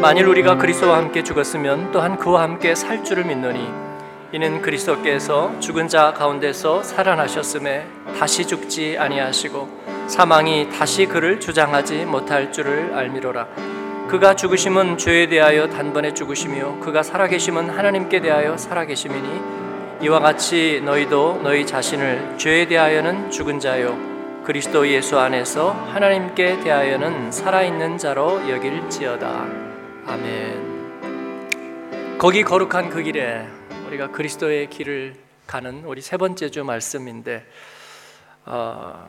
만일 우리가 그리스도와 함께 죽었으면 또한 그와 함께 살 줄을 믿노니 이는 그리스도께서 죽은 자 가운데서 살아나셨음에 다시 죽지 아니하시고 사망이 다시 그를 주장하지 못할 줄을 알미로라. 그가 죽으심은 죄에 대하여 단번에 죽으시며 그가 살아계심은 하나님께 대하여 살아계심이니 이와 같이 너희도 너희 자신을 죄에 대하여는 죽은 자요 그리스도 예수 안에서 하나님께 대하여는 살아있는 자로 여길지어다 아멘 거기 거룩한 그 길에 우리가 그리스도의 길을 가는 우리 세 번째 주 말씀인데 어,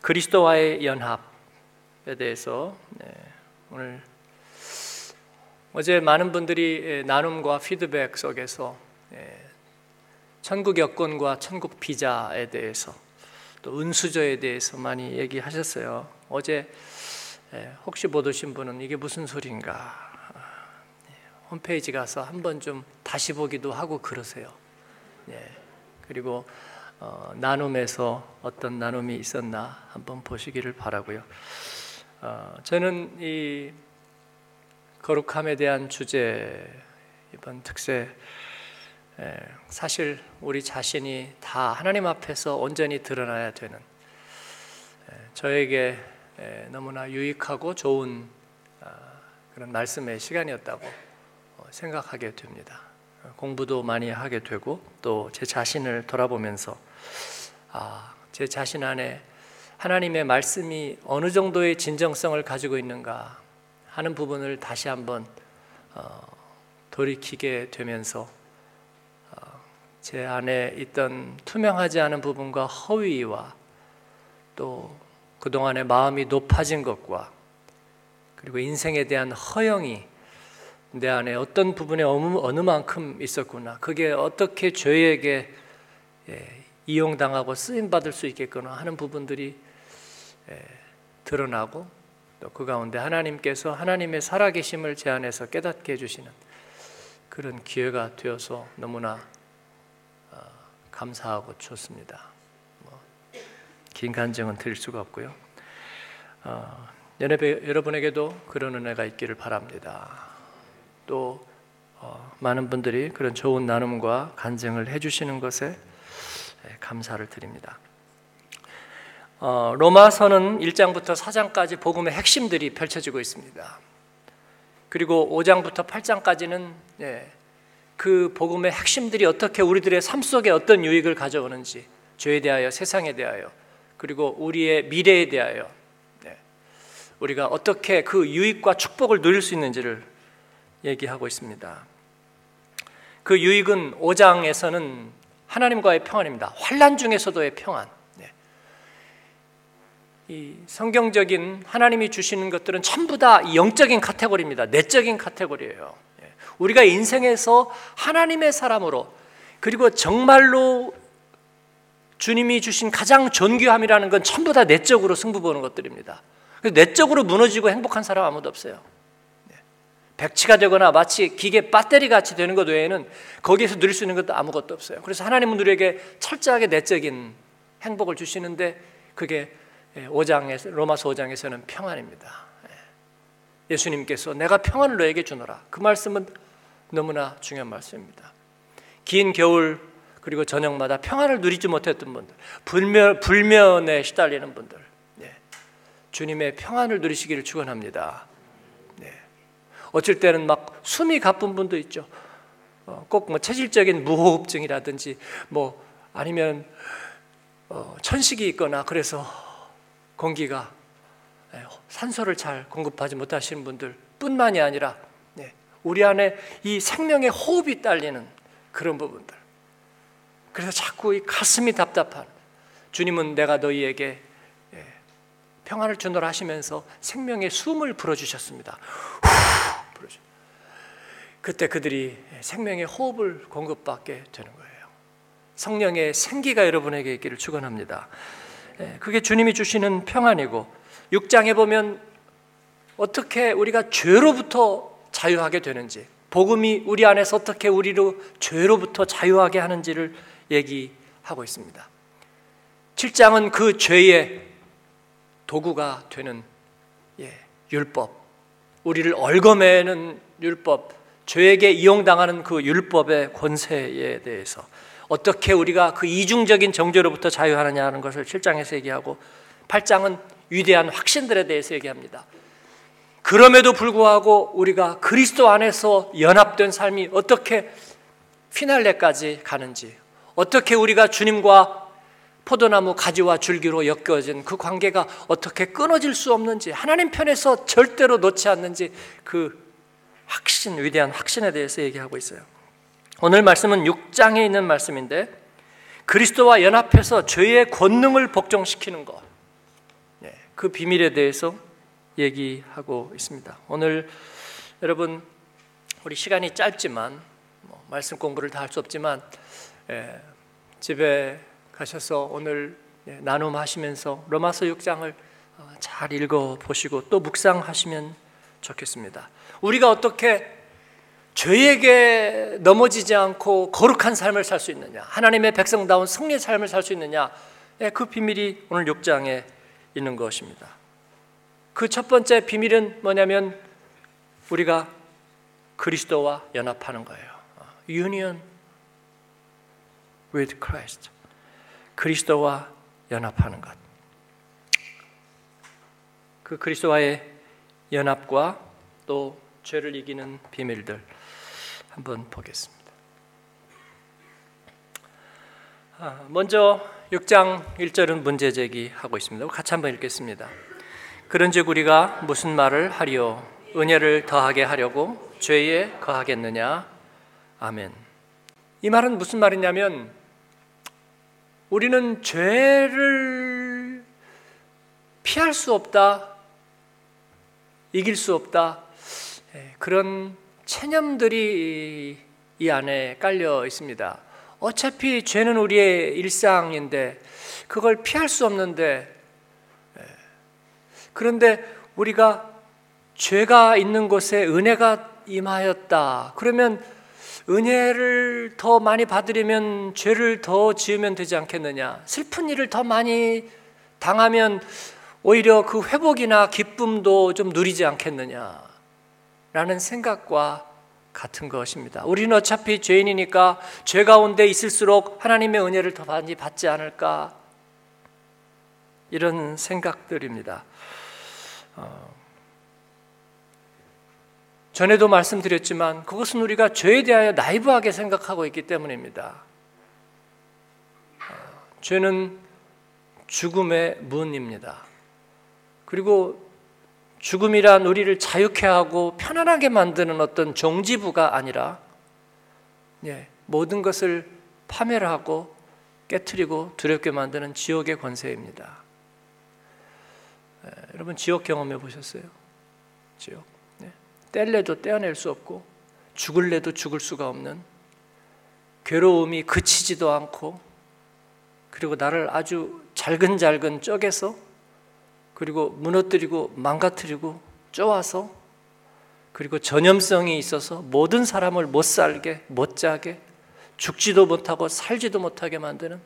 그리스도와의 연합에 대해서 네, 오늘 어제 많은 분들이 나눔과 피드백 속에서 예, 천국 여권과 천국 비자에 대해서 또 은수저에 대해서 많이 얘기하셨어요. 어제 예, 혹시 못 오신 분은 이게 무슨 소리인가 예, 홈페이지 가서 한번 좀 다시 보기도 하고 그러세요. 예, 그리고 어, 나눔에서 어떤 나눔이 있었나 한번 보시기를 바라고요. 어, 저는 이 거룩함에 대한 주제 이번 특세 예, 사실 우리 자신이 다 하나님 앞에서 온전히 드러나야 되는 예, 저에게 예, 너무나 유익하고 좋은 아, 그런 말씀의 시간이었다고 어, 생각하게 됩니다. 공부도 많이 하게 되고 또 제 자신을 돌아보면서 아, 제 자신 안에 하나님의 말씀이 어느 정도의 진정성을 가지고 있는가 하는 부분을 다시 한번 어, 돌이키게 되면서 제 안에 있던 투명하지 않은 부분과 허위와 또 그동안의 마음이 높아진 것과 그리고 인생에 대한 허영이 내 안에 어떤 부분에 어느 만큼 있었구나. 그게 어떻게 죄에게 예, 이용당하고 쓰임받을 수 있겠구나 하는 부분들이 예, 드러나고 또 그 가운데 하나님께서 하나님의 살아계심을 제 안에서 깨닫게 해주시는 그런 기회가 되어서 너무나 감사하고 좋습니다. 뭐긴 간증은 드릴 수가 없고요. 어, 여러분에게도 그런 은혜가 있기를 바랍니다. 또 어, 많은 분들이 그런 좋은 나눔과 간증을 해주시는 것에 예, 감사를 드립니다. 어, 로마서는 1장부터 4장까지 복음의 핵심들이 펼쳐지고 있습니다. 그리고 5장부터 8장까지는 예, 그 복음의 핵심들이 어떻게 우리들의 삶 속에 어떤 유익을 가져오는지 죄에 대하여 세상에 대하여 그리고 우리의 미래에 대하여 네. 우리가 어떻게 그 유익과 축복을 누릴 수 있는지를 얘기하고 있습니다. 그 유익은 5장에서는 하나님과의 평안입니다. 환란 중에서도의 평안. 네. 이 성경적인 하나님이 주시는 것들은 전부 다 영적인 카테고리입니다. 내적인 카테고리예요. 우리가 인생에서 하나님의 사람으로 그리고 정말로 주님이 주신 가장 존귀함이라는 건 전부 다 내적으로 승부 보는 것들입니다. 내적으로 무너지고 행복한 사람 아무도 없어요. 네. 백치가 되거나 마치 기계 배터리 같이 되는 것 외에는 거기에서 누릴 수 있는 것도 아무것도 없어요. 그래서 하나님은 우리에게 철저하게 내적인 행복을 주시는데 그게 5장에서 로마서 5장에서는 평안입니다. 네. 예수님께서 내가 평안을 너에게 주노라. 그 말씀은 너무나 중요한 말씀입니다. 긴 겨울 그리고 저녁마다 평안을 누리지 못했던 분들, 불면, 불면에 시달리는 분들, 네. 주님의 평안을 누리시기를 축원합니다. 네. 어쩔 때는 막 숨이 가쁜 분도 있죠. 어, 꼭뭐 체질적인 무호흡증이라든지 뭐 아니면 어, 천식이 있거나 그래서 공기가 네, 산소를 잘 공급하지 못하시는 분들 뿐만이 아니라 우리 안에 이 생명의 호흡이 딸리는 그런 부분들. 그래서 자꾸 이 가슴이 답답한 주님은 내가 너희에게 예, 평안을 주노라 하시면서 생명의 숨을 불어주셨습니다. 그때 그들이 생명의 호흡을 공급받게 되는 거예요. 성령의 생기가 여러분에게 있기를 축원합니다. 예, 그게 주님이 주시는 평안이고 6장에 보면 어떻게 우리가 죄로부터 자유하게 되는지, 복음이 우리 안에서 어떻게 우리로 죄로부터 자유하게 하는지를 얘기하고 있습니다. 7장은 그 죄의 도구가 되는 예, 율법, 우리를 얽어매는 율법, 죄에게 이용당하는 그 율법의 권세에 대해서 어떻게 우리가 그 이중적인 정죄로부터 자유하느냐 하는 것을 7장에서 얘기하고 8장은 위대한 확신들에 대해서 얘기합니다. 그럼에도 불구하고 우리가 그리스도 안에서 연합된 삶이 어떻게 피날레까지 가는지, 어떻게 우리가 주님과 포도나무 가지와 줄기로 엮여진 그 관계가 어떻게 끊어질 수 없는지, 하나님 편에서 절대로 놓지 않는지 그 확신, 위대한 확신에 대해서 얘기하고 있어요. 오늘 말씀은 6장에 있는 말씀인데 그리스도와 연합해서 죄의 권능을 복종시키는 것, 네, 그 비밀에 대해서 얘기하고 있습니다. 오늘 여러분 우리 시간이 짧지만 뭐 말씀 공부를 다 할 수 없지만 예, 집에 가셔서 오늘 예, 나눔하시면서 로마서 6장을 어, 잘 읽어 보시고 또 묵상하시면 좋겠습니다. 우리가 어떻게 죄에게 넘어지지 않고 거룩한 삶을 살 수 있느냐, 하나님의 백성다운 승리의 삶을 살 수 있느냐, 예, 그 비밀이 오늘 6장에 있는 것입니다. 그 첫 번째 비밀은 뭐냐면 우리가 그리스도와 연합하는 거예요. Union with Christ. 그리스도와 연합하는 것. 그 그리스도와의 연합과 또 죄를 이기는 비밀들 한번 보겠습니다. 아, 먼저 6장 1절은 문제 제기하고 있습니다. 같이 한번 읽겠습니다. 그런즉 우리가 무슨 말을 하리요 은혜를 더하게 하려고 죄에 거하겠느냐 아멘. 이 말은 무슨 말이냐면 우리는 죄를 피할 수 없다, 이길 수 없다. 예, 그런 체념들이 이 안에 깔려 있습니다. 어차피 죄는 우리의 일상인데 그걸 피할 수 없는데 예, 그런데 우리가 죄가 있는 곳에 은혜가 임하였다. 그러면 은혜를 더 많이 받으려면 죄를 더 지으면 되지 않겠느냐? 슬픈 일을 더 많이 당하면 오히려 그 회복이나 기쁨도 좀 누리지 않겠느냐? 라는 생각과 같은 것입니다. 우리는 어차피 죄인이니까 죄 가운데 있을수록 하나님의 은혜를 더 많이 받지 않을까? 이런 생각들입니다. 어, 전에도 말씀드렸지만 그것은 우리가 죄에 대하여 나이브하게 생각하고 있기 때문입니다. 죄는 죽음의 문입니다. 그리고 죽음이란 우리를 자유케 하고 편안하게 만드는 어떤 종지부가 아니라 예, 모든 것을 파멸하고 깨뜨리고 두렵게 만드는 지옥의 권세입니다. 예, 여러분 지옥 경험해 보셨어요? 지옥. 뗄래도 떼어낼 수 없고 죽을래도 죽을 수가 없는 괴로움이 그치지도 않고 그리고 나를 아주 잘근잘근 쪼개서 그리고 무너뜨리고 망가뜨리고 쪼아서 그리고 전염성이 있어서 모든 사람을 못 살게 못 자게 죽지도 못하고 살지도 못하게 만드는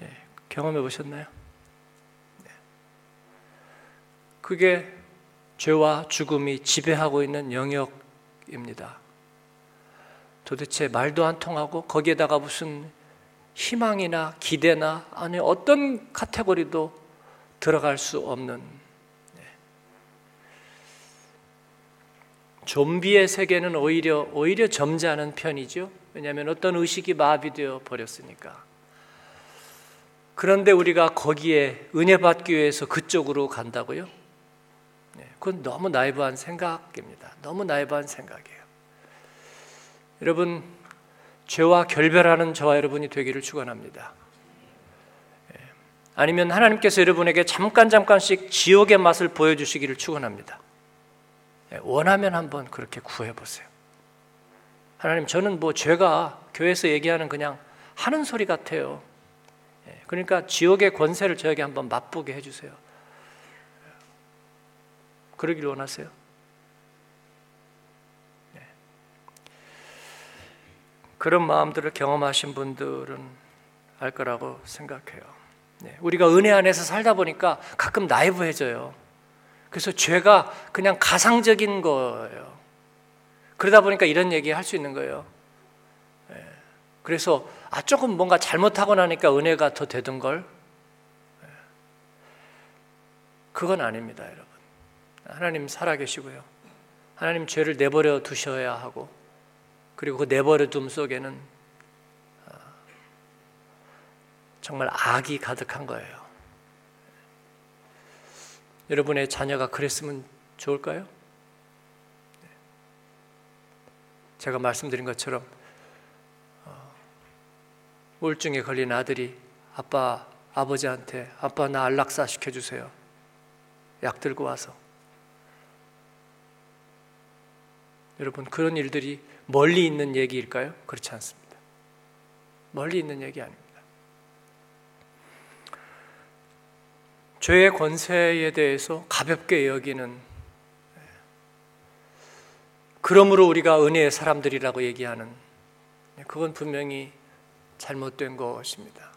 예, 경험해 보셨나요? 네. 그게 죄와 죽음이 지배하고 있는 영역입니다. 도대체 말도 안 통하고 거기에다가 무슨 희망이나 기대나 아니 어떤 카테고리도 들어갈 수 없는 네. 좀비의 세계는 오히려 오히려 점잖은 편이죠. 왜냐하면 어떤 의식이 마비되어 버렸으니까. 그런데 우리가 거기에 은혜 받기 위해서 그쪽으로 간다고요? 그건 너무 나이브한 생각입니다. 너무 나이브한 생각이에요. 여러분 죄와 결별하는 저와 여러분이 되기를 축원합니다. 예. 아니면 하나님께서 여러분에게 잠깐 잠깐씩 지옥의 맛을 보여주시기를 축원합니다. 예, 원하면 한번 그렇게 구해 보세요. 하나님 저는 뭐 죄가 교회에서 얘기하는 그냥 하는 소리 같아요. 예, 그러니까 지옥의 권세를 저에게 한번 맛보게 해주세요. 그러기를 원하세요? 네. 그런 마음들을 경험하신 분들은 알 거라고 생각해요. 네. 우리가 은혜 안에서 살다 보니까 가끔 나이브해져요. 그래서 죄가 그냥 가상적인 거예요. 그러다 보니까 이런 얘기 할 수 있는 거예요. 예. 그래서 아 조금 뭔가 잘못하고 나니까 은혜가 더 되던 걸 예. 그건 아닙니다, 여러분. 하나님 살아계시고요. 하나님 죄를 내버려 두셔야 하고 그리고 그 내버려 둠 속에는 아, 정말 악이 가득한 거예요. 여러분의 자녀가 그랬으면 좋을까요? 제가 말씀드린 것처럼 어, 우울증에 걸린 아들이 아빠 아버지한테 아빠 나 안락사 시켜주세요. 약 들고 와서 여러분 그런 일들이 멀리 있는 얘기일까요? 그렇지 않습니다. 멀리 있는 얘기 아닙니다. 죄의 권세에 대해서 가볍게 여기는 그러므로 우리가 은혜의 사람들이라고 얘기하는 그건 분명히 잘못된 것입니다.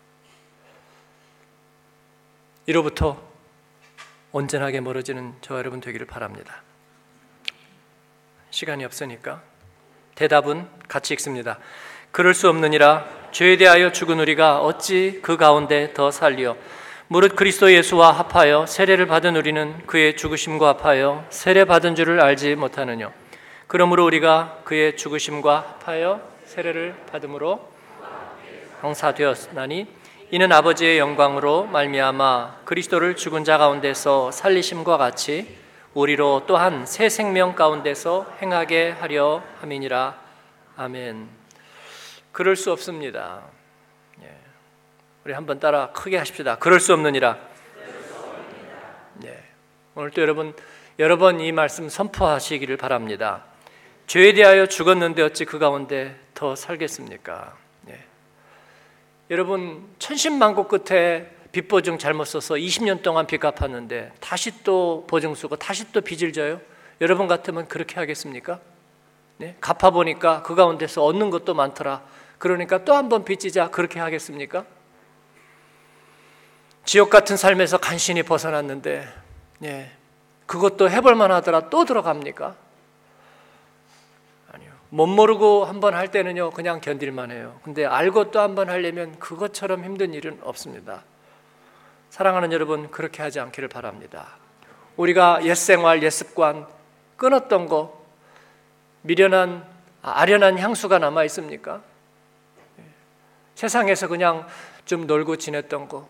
이로부터 온전하게 멀어지는 저 여러분 되기를 바랍니다. 시간이 없으니까. 대답은 같이 읽습니다. 그럴 수 없느니라. 죄에 대하여 죽은 우리가 어찌 그 가운데 더 살리어? 무릇 그리스도 예수와 합하여 세례를 받은 우리는 그의 죽으심과 합하여 세례 받은 줄을 알지 못하느냐 그러므로 우리가 그의 죽으심과 합하여 세례를 받음으로 형사되었나니 이는 아버지의 영광으로 말미암아 그리스도를 죽은 자 가운데서 살리심과 같이 우리로 또한 새 생명 가운데서 행하게 하려 함이니라 아멘. 그럴 수 없습니다. 우리 한번 따라 크게 하십시다. 그럴 수 없느니라. 네. 오늘 또 여러분 여러 번 이 말씀 선포하시기를 바랍니다. 죄에 대하여 죽었는데 어찌 그 가운데 더 살겠습니까? 네. 여러분 천신만고 끝에 빚 보증 잘못 써서 20년 동안 빚 갚았는데 다시 또 보증 쓰고 다시 또 빚을 져요? 여러분 같으면 그렇게 하겠습니까? 네? 갚아 보니까 그 가운데서 얻는 것도 많더라. 그러니까 또 한 번 빚지자 그렇게 하겠습니까? 지옥 같은 삶에서 간신히 벗어났는데, 예, 그것도 해볼만 하더라 또 들어갑니까? 못 모르고 한 번 할 때는요, 그냥 견딜만 해요. 근데 알고 또 한 번 하려면 그것처럼 힘든 일은 없습니다. 사랑하는 여러분, 그렇게 하지 않기를 바랍니다. 우리가 옛 생활, 옛 습관, 끊었던 거, 미련한, 아련한 향수가 남아 있습니까? 예. 세상에서 그냥 좀 놀고 지냈던 거,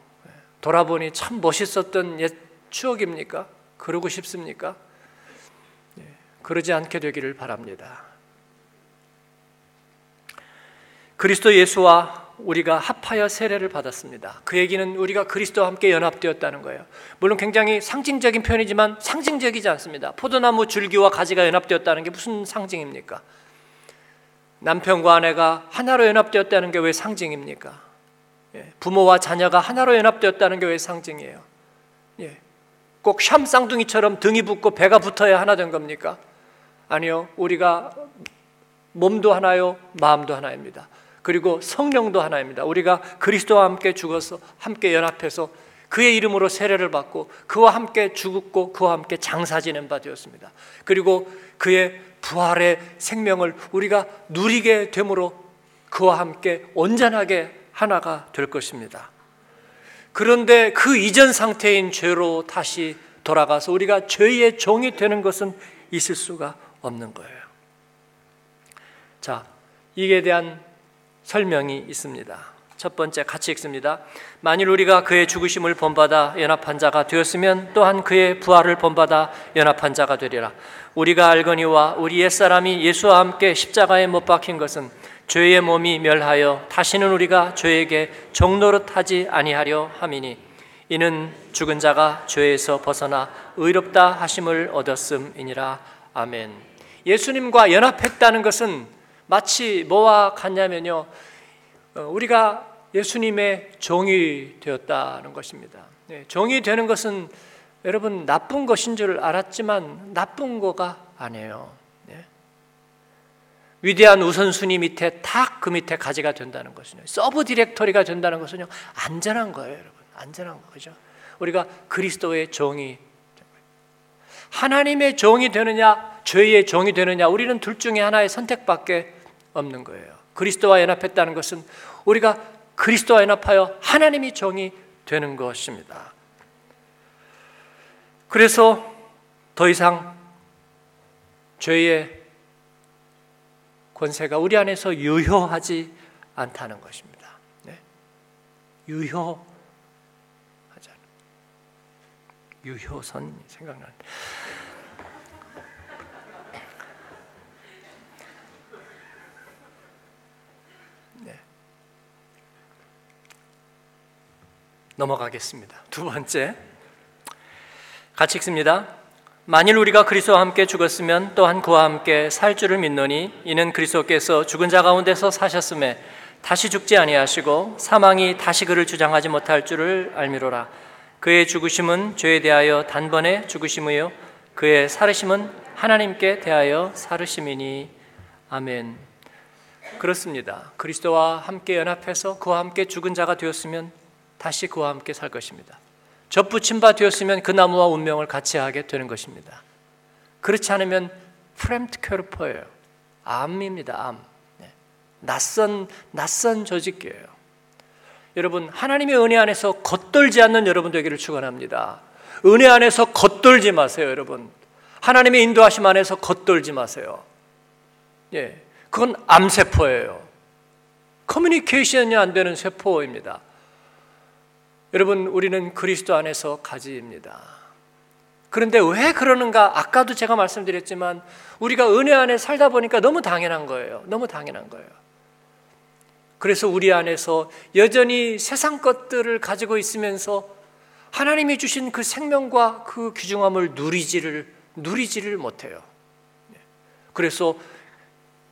돌아보니 참 멋있었던 옛 추억입니까? 그러고 싶습니까? 네, 그러지 않게 되기를 바랍니다. 그리스도 예수와 우리가 합하여 세례를 받았습니다. 그 얘기는 우리가 그리스도와 함께 연합되었다는 거예요. 물론 굉장히 상징적인 표현이지만 상징적이지 않습니다. 포도나무 줄기와 가지가 연합되었다는 게 무슨 상징입니까? 남편과 아내가 하나로 연합되었다는 게 왜 상징입니까? 예, 부모와 자녀가 하나로 연합되었다는 게 왜 상징이에요? 예, 꼭 샴 쌍둥이처럼 등이 붙고 배가 붙어야 하나 된 겁니까? 아니요. 우리가 몸도 하나요, 마음도 하나입니다. 그리고 성령도 하나입니다. 우리가 그리스도와 함께 죽어서 함께 연합해서 그의 이름으로 세례를 받고 그와 함께 죽었고 그와 함께 장사 지낸 바 되었습니다. 그리고 그의 부활의 생명을 우리가 누리게 되므로 그와 함께 온전하게 하나가 될 것입니다. 그런데 그 이전 상태인 죄로 다시 돌아가서 우리가 죄의 종이 되는 것은 있을 수가 없는 거예요. 자, 이에 대한 설명이 있습니다. 첫 번째 같이 읽습니다. 만일 우리가 그의 죽으심을 본받아 연합한 자가 되었으면 또한 그의 부활을 본받아 연합한 자가 되리라. 우리가 알거니와 우리 옛사람이 예수와 함께 십자가에 못 박힌 것은 죄의 몸이 멸하여 다시는 우리가 죄에게 종노릇하지 아니하려 함이니 이는 죽은 자가 죄에서 벗어나 의롭다 하심을 얻었음이니라 아멘. 예수님과 연합했다는 것은 마치 뭐와 같냐면요. 어, 우리가 예수님의 종이 되었다는 것입니다. 네, 종이 되는 것은 여러분 나쁜 것인 줄 알았지만 나쁜 거가 아니에요. 위대한 우선순위 밑에 탁 그 밑에 가지가 된다는 것은요. sub directory가 된다는 것은요. 안전한 거예요, 여러분. 안전한 거죠. 우리가 그리스도의 종이 하나님의 종이 되느냐, 죄의 종이 되느냐, 우리는 둘 중에 하나의 선택밖에 없는 거예요. 그리스도와 연합했다는 것은 우리가 그리스도와 연합하여 하나님이 종이 되는 것입니다. 그래서 더 이상 죄의 권세가 우리 안에서 유효하지 않다는 것입니다. 네. 유효하잖아. 유효선 생각나는. 넘어가겠습니다. 두 번째. 같이 읽습니다. 만일 우리가 그리스도와 함께 죽었으면 또한 그와 함께 살 줄을 믿노니 이는 그리스도께서 죽은 자 가운데서 사셨음에 다시 죽지 아니하시고 사망이 다시 그를 주장하지 못할 줄을 알미로라 그의 죽으심은 죄에 대하여 단번에 죽으심이요 그의 살으심은 하나님께 대하여 살으심이니 아멘. 그렇습니다. 그리스도와 함께 연합해서 그와 함께 죽은 자가 되었으면 다시 그와 함께 살 것입니다. 접붙임 바 되었으면 그 나무와 운명을 같이 하게 되는 것입니다. 그렇지 않으면 프렘트 캐르퍼예요. 암입니다. 암. 네. 낯선 낯선 조직이에요. 여러분 하나님의 은혜 안에서 겉돌지 않는 여러분 되기를 축원합니다. 은혜 안에서 겉돌지 마세요, 여러분. 하나님의 인도하심 안에서 겉돌지 마세요. 예, 그건 암세포예요. 커뮤니케이션이 안 되는 세포입니다. 여러분, 우리는 그리스도 안에서 가지입니다. 그런데 왜 그러는가? 아까도 제가 말씀드렸지만 우리가 은혜 안에 살다 보니까 너무 당연한 거예요. 너무 당연한 거예요. 그래서 우리 안에서 여전히 세상 것들을 가지고 있으면서 하나님이 주신 그 생명과 그 귀중함을 누리지를 누리지를 못해요. 그래서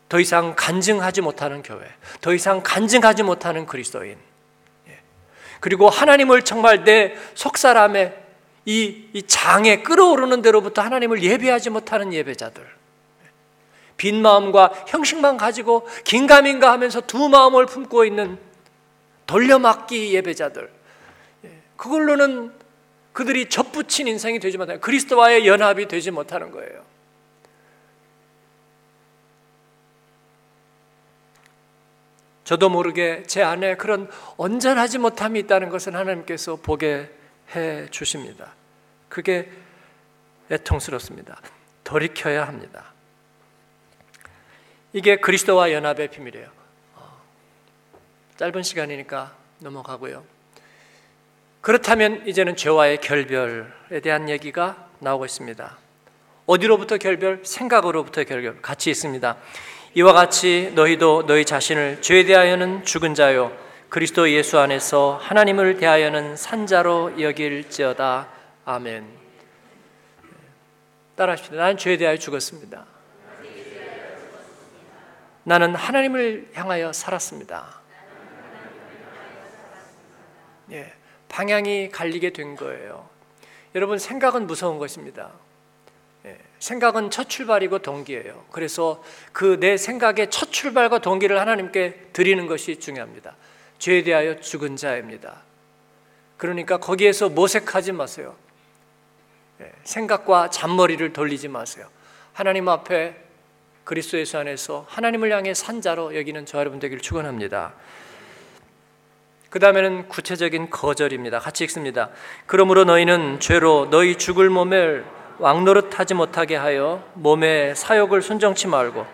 더 이상 간증하지 못하는 교회, 더 이상 간증하지 못하는 그리스도인, 그리고 하나님을 정말 내 속사람의 이, 이 장에 끌어오르는 대로부터 하나님을 예배하지 못하는 예배자들. 빈 마음과 형식만 가지고 긴가민가 하면서 두 마음을 품고 있는 돌려막기 예배자들. 예, 그걸로는 그들이 접붙인 인생이 되지 못하는 그리스도와의 연합이 되지 못하는 거예요. 저도 모르게 제 안에 그런 온전하지 못함이 있다는 것은 하나님께서 보게 해 주십니다. 그게 애통스럽습니다. 돌이켜야 합니다. 이게 그리스도와 연합의 비밀이에요. 어, 짧은 시간이니까 넘어가고요. 그렇다면 이제는 죄와의 결별에 대한 얘기가 나오고 있습니다. 어디로부터 결별? 생각으로부터 결별. 같이 있습니다. 이와 같이 너희도 너희 자신을 죄에 대하여는 죽은 자요 그리스도 예수 안에서 하나님을 대하여는 산자로 여길지어다 아멘. 따라하십시다. 나는 죄에 대하여 죽었습니다. 나는 하나님을 향하여 살았습니다. 예, 방향이 갈리게 된 거예요. 여러분 생각은 무서운 것입니다. 예, 생각은 첫 출발이고 동기예요. 그래서 그 내 생각의 첫 출발과 동기를 하나님께 드리는 것이 중요합니다. 죄에 대하여 죽은 자입니다. 그러니까 거기에서 모색하지 마세요. 예, 생각과 잔머리를 돌리지 마세요. 하나님 앞에 그리스도 예수 안에서 하나님을 향해 산 자로 여기는 저 여러분 되기를 축원합니다. 그 다음에는 구체적인 거절입니다. 같이 읽습니다. 그러므로 너희는 죄로 너희 죽을 몸을 왕노릇하지 못하게 하여 몸의 사욕을 순정치 말고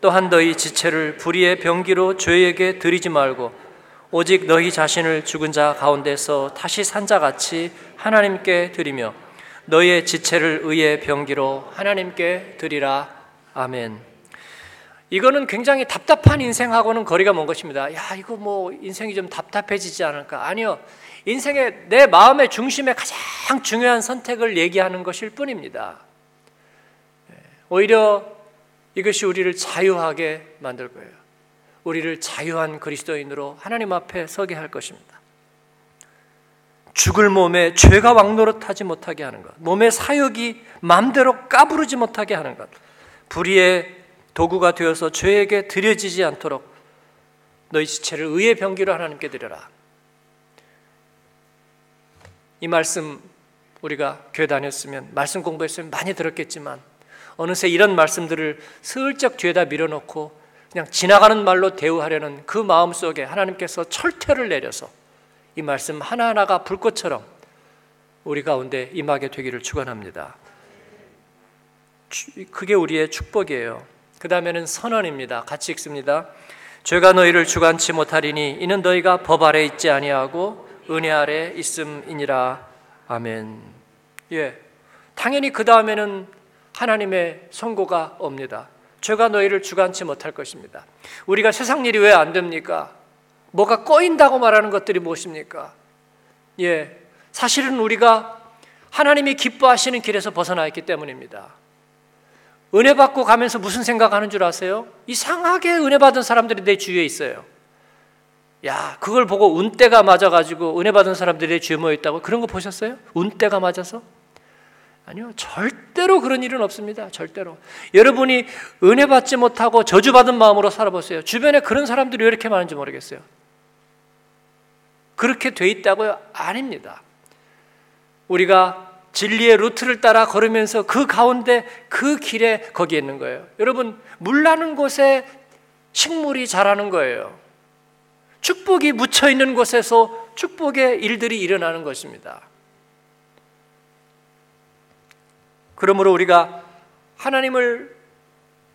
또한 너희 지체를 불의의 병기로 죄에게 드리지 말고 오직 너희 자신을 죽은 자 가운데서 다시 산 자 같이 하나님께 드리며 너희의 지체를 의의 병기로 하나님께 드리라 아멘. 이거는 굉장히 답답한 인생하고는 거리가 먼 것입니다. 야, 이거 뭐 인생이 좀 답답해지지 않을까? 아니요. 인생의 내 마음의 중심에 가장 중요한 선택을 얘기하는 것일 뿐입니다. 예, 오히려 이것이 우리를 자유하게 만들 거예요. 우리를 자유한 그리스도인으로 하나님 앞에 서게 할 것입니다. 죽을 몸에 죄가 왕노릇하지 못하게 하는 것, 몸의 사욕이 마음대로 까부르지 못하게 하는 것, 불의의 도구가 되어서 죄에게 들여지지 않도록 너희 지체를 의의 병기로 하나님께 드려라. 이 말씀 우리가 교회 다녔으면 말씀 공부했으면 많이 들었겠지만 어느새 이런 말씀들을 슬쩍 뒤에다 밀어놓고 그냥 지나가는 말로 대우하려는 그 마음 속에 하나님께서 철퇴를 내려서 이 말씀 하나하나가 불꽃처럼 우리 가운데 임하게 되기를 축원합니다. 그게 우리의 축복이에요. 그 다음에는 선언입니다. 같이 읽습니다. 죄가 너희를 주관치 못하리니 이는 너희가 법 아래 있지 아니하고 은혜 아래 있음이니라. 아멘. 예. 당연히 그 다음에는 하나님의 선고가 옵니다. 죄가 너희를 주관치 못할 것입니다. 우리가 세상 일이 왜 안 됩니까? 뭐가 꼬인다고 말하는 것들이 무엇입니까? 예. 사실은 우리가 하나님이 기뻐하시는 길에서 벗어나 있기 때문입니다. 은혜 받고 가면서 무슨 생각하는 줄 아세요? 이상하게 은혜 받은 사람들이 내 주위에 있어요. 야, 그걸 보고 운때가 맞아가지고 은혜 받은 사람들이 내 주위에 모여 있다고 그런 거 보셨어요? 운때가 맞아서? 아니요, 절대로 그런 일은 없습니다. 절대로. 여러분이 은혜 받지 못하고 저주받은 마음으로 살아보세요. 주변에 그런 사람들이 왜 이렇게 많은지 모르겠어요. 그렇게 돼 있다고요? 아닙니다. 우리가 진리의 루트를 따라 걸으면서 그 가운데 그 길에 거기에 있는 거예요. 여러분, 물 나는 곳에 식물이 자라는 거예요. 축복이 묻혀 있는 곳에서 축복의 일들이 일어나는 것입니다. 그러므로 우리가 하나님을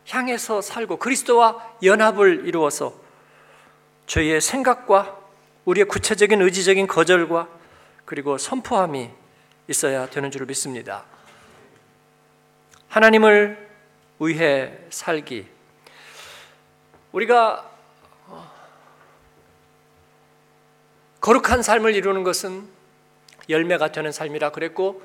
향해서 살고 그리스도와 연합을 이루어서 저희의 생각과 우리의 구체적인 의지적인 거절과 그리고 선포함이 있어야 되는 줄 믿습니다. 하나님을 위해 살기. 우리가 거룩한 삶을 이루는 것은 열매가 되는 삶이라 그랬고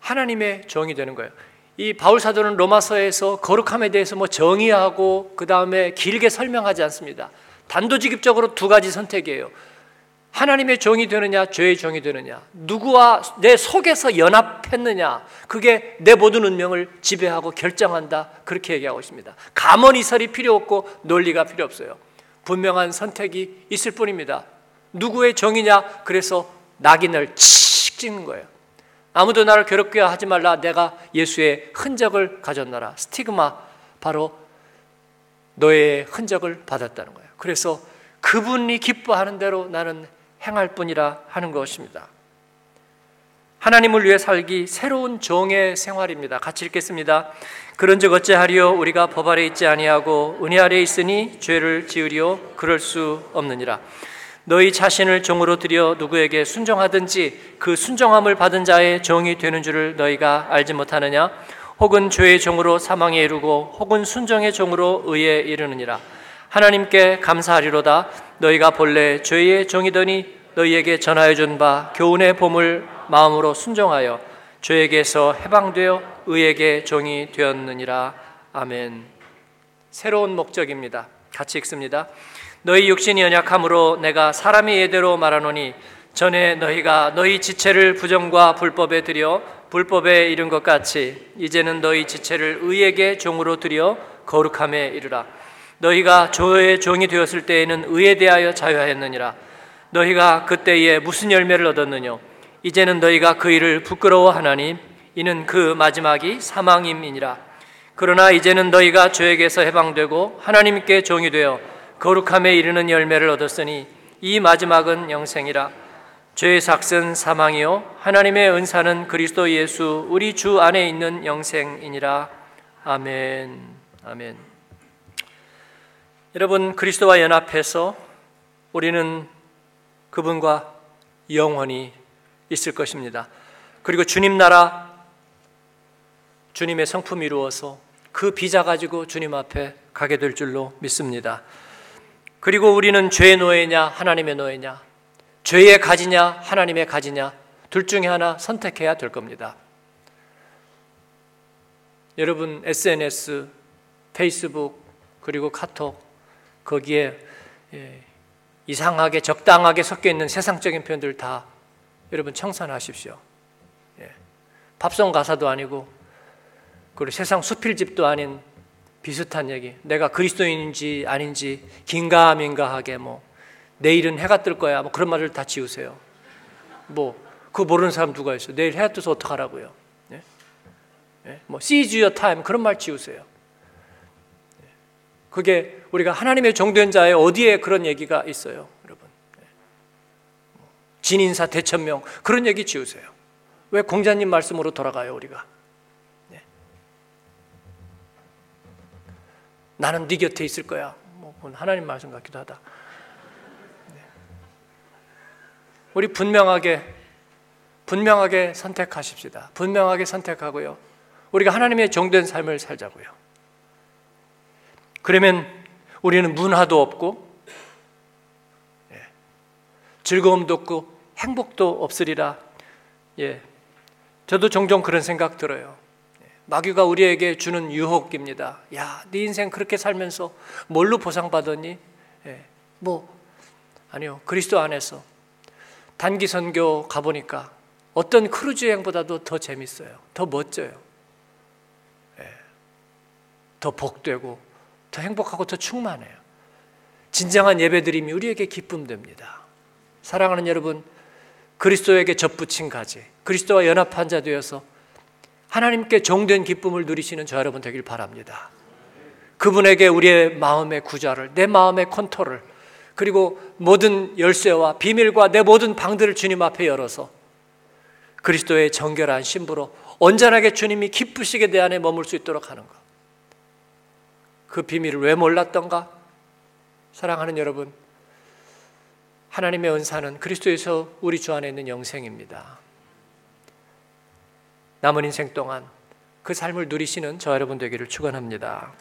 하나님의 정이 되는 거예요. 이 바울 사도는 로마서에서 거룩함에 대해서 뭐 정의하고 그 다음에 길게 설명하지 않습니다. 단도직입적으로 두 가지 선택이에요. 하나님의 종이 되느냐, 죄의 종이 되느냐, 누구와 내 속에서 연합했느냐, 그게 내 모든 운명을 지배하고 결정한다. 그렇게 얘기하고 있습니다. 감언이설이 필요 없고 논리가 필요 없어요. 분명한 선택이 있을 뿐입니다. 누구의 종이냐? 그래서 낙인을 칙 찍는 거예요. 아무도 나를 괴롭게 하지 말라. 내가 예수의 흔적을 가졌노라. 스티그마 바로 너의 흔적을 받았다는 거예요. 그래서 그분이 기뻐하는 대로 나는 행할 뿐이라 하는 것입니다. 하나님을 위해 살기 새로운 종의 생활입니다. 같이 읽겠습니다. 그런즉 어찌하리요 우리가 법 아래 있지 아니하고 은혜 아래 있으니 죄를 지으리요 그럴 수 없느니라. 너희 자신을 종으로 들여 누구에게 순종하든지 그 순종함을 받은 자의 종이 되는 줄을 너희가 알지 못하느냐? 혹은 죄의 종으로 사망에 이르고 혹은 순종의 종으로 의에 이르느니라. 하나님께 감사하리로다. 너희가 본래 죄의 종이더니 너희에게 전하여 준 바 교훈의 봄을 마음으로 순종하여 죄에게서 해방되어 의에게 종이 되었느니라. 아멘. 새로운 목적입니다. 같이 읽습니다. 너희 육신이 연약함으로 내가 사람의 예대로 말하노니 전에 너희가 너희 지체를 부정과 불법에 들여 불법에 이른 것 같이 이제는 너희 지체를 의에게 종으로 들여 거룩함에 이르라. 너희가 조의 종이 되었을 때에는 의에 대하여 자유하였느니라. 너희가 그때에 무슨 열매를 얻었느냐? 이제는 너희가 그 일을 부끄러워하나니 이는 그 마지막이 사망임이니라. 그러나 이제는 너희가 죄에게서 해방되고 하나님께 종이 되어 거룩함에 이르는 열매를 얻었으니 이 마지막은 영생이라. 죄의 삭은 사망이요 하나님의 은사는 그리스도 예수 우리 주 안에 있는 영생이니라. 아멘. 아멘. 여러분 그리스도와 연합해서 우리는 그분과 영원히 있을 것입니다. 그리고 주님 나라 주님의 성품 이루어서 그 비자 가지고 주님 앞에 가게 될 줄로 믿습니다. 그리고 우리는 죄의 노예냐 하나님의 노예냐 죄의 가지냐 하나님의 가지냐 둘 중에 하나 선택해야 될 겁니다. 여러분 SNS, 페이스북 그리고 카톡 거기에 예, 이상하게 적당하게 섞여 있는 세상적인 표현들 다 여러분 청산하십시오. 예. 팝송 가사도 아니고 그리고 세상 수필집도 아닌 비슷한 얘기. 내가 그리스도인인지 아닌지 긴가민가하게 뭐 내일은 해가 뜰 거야. 뭐 그런 말을 다 지우세요. 뭐 그거 모르는 사람 누가 있어요? 내일 해야 떠서 어떡하라고요? 예? 예? 뭐 seize your time 그런 말 지우세요. 예. 그게 우리가 하나님의 종된 자의 어디에 그런 얘기가 있어요, 여러분? 진인사 대천명 그런 얘기 지우세요. 왜 공자님 말씀으로 돌아가요, 우리가? 예. 나는 네 곁에 있을 거야. 뭐 하나님 말씀 같기도 하다. 우리 분명하게 분명하게 선택하십시다. 분명하게 선택하고요. 우리가 하나님의 정된 삶을 살자고요. 그러면 우리는 문화도 없고 예, 즐거움도 없고 행복도 없으리라. 예, 저도 종종 그런 생각 들어요. 예, 마귀가 우리에게 주는 유혹입니다. 야, 네 인생 그렇게 살면서 뭘로 보상받았니? 예, 뭐 아니요, 그리스도 안에서 단기 선교 가 보니까 어떤 크루즈 여행보다도 더 재밌어요. 더 멋져요. 예. 더 복되고 더 행복하고 더 충만해요. 진정한 예배드림이 우리에게 기쁨 됩니다. 사랑하는 여러분, 그리스도에게 접붙인 가지, 그리스도와 연합한 자 되어서 하나님께 종된 기쁨을 누리시는 저 여러분 되길 바랍니다. 그분에게 우리의 마음의 구좌를, 내 마음의 컨트롤을, 그리고 모든 열쇠와 비밀과 내 모든 방들을 주님 앞에 열어서 그리스도의 정결한 신부로 온전하게 주님이 기쁘시게 내 안에 머물 수 있도록 하는 것. 그 비밀을 왜 몰랐던가? 사랑하는 여러분, 하나님의 은사는 그리스도에서 우리 주 안에 있는 영생입니다. 남은 인생 동안 그 삶을 누리시는 저 여러분 되기를 축원합니다.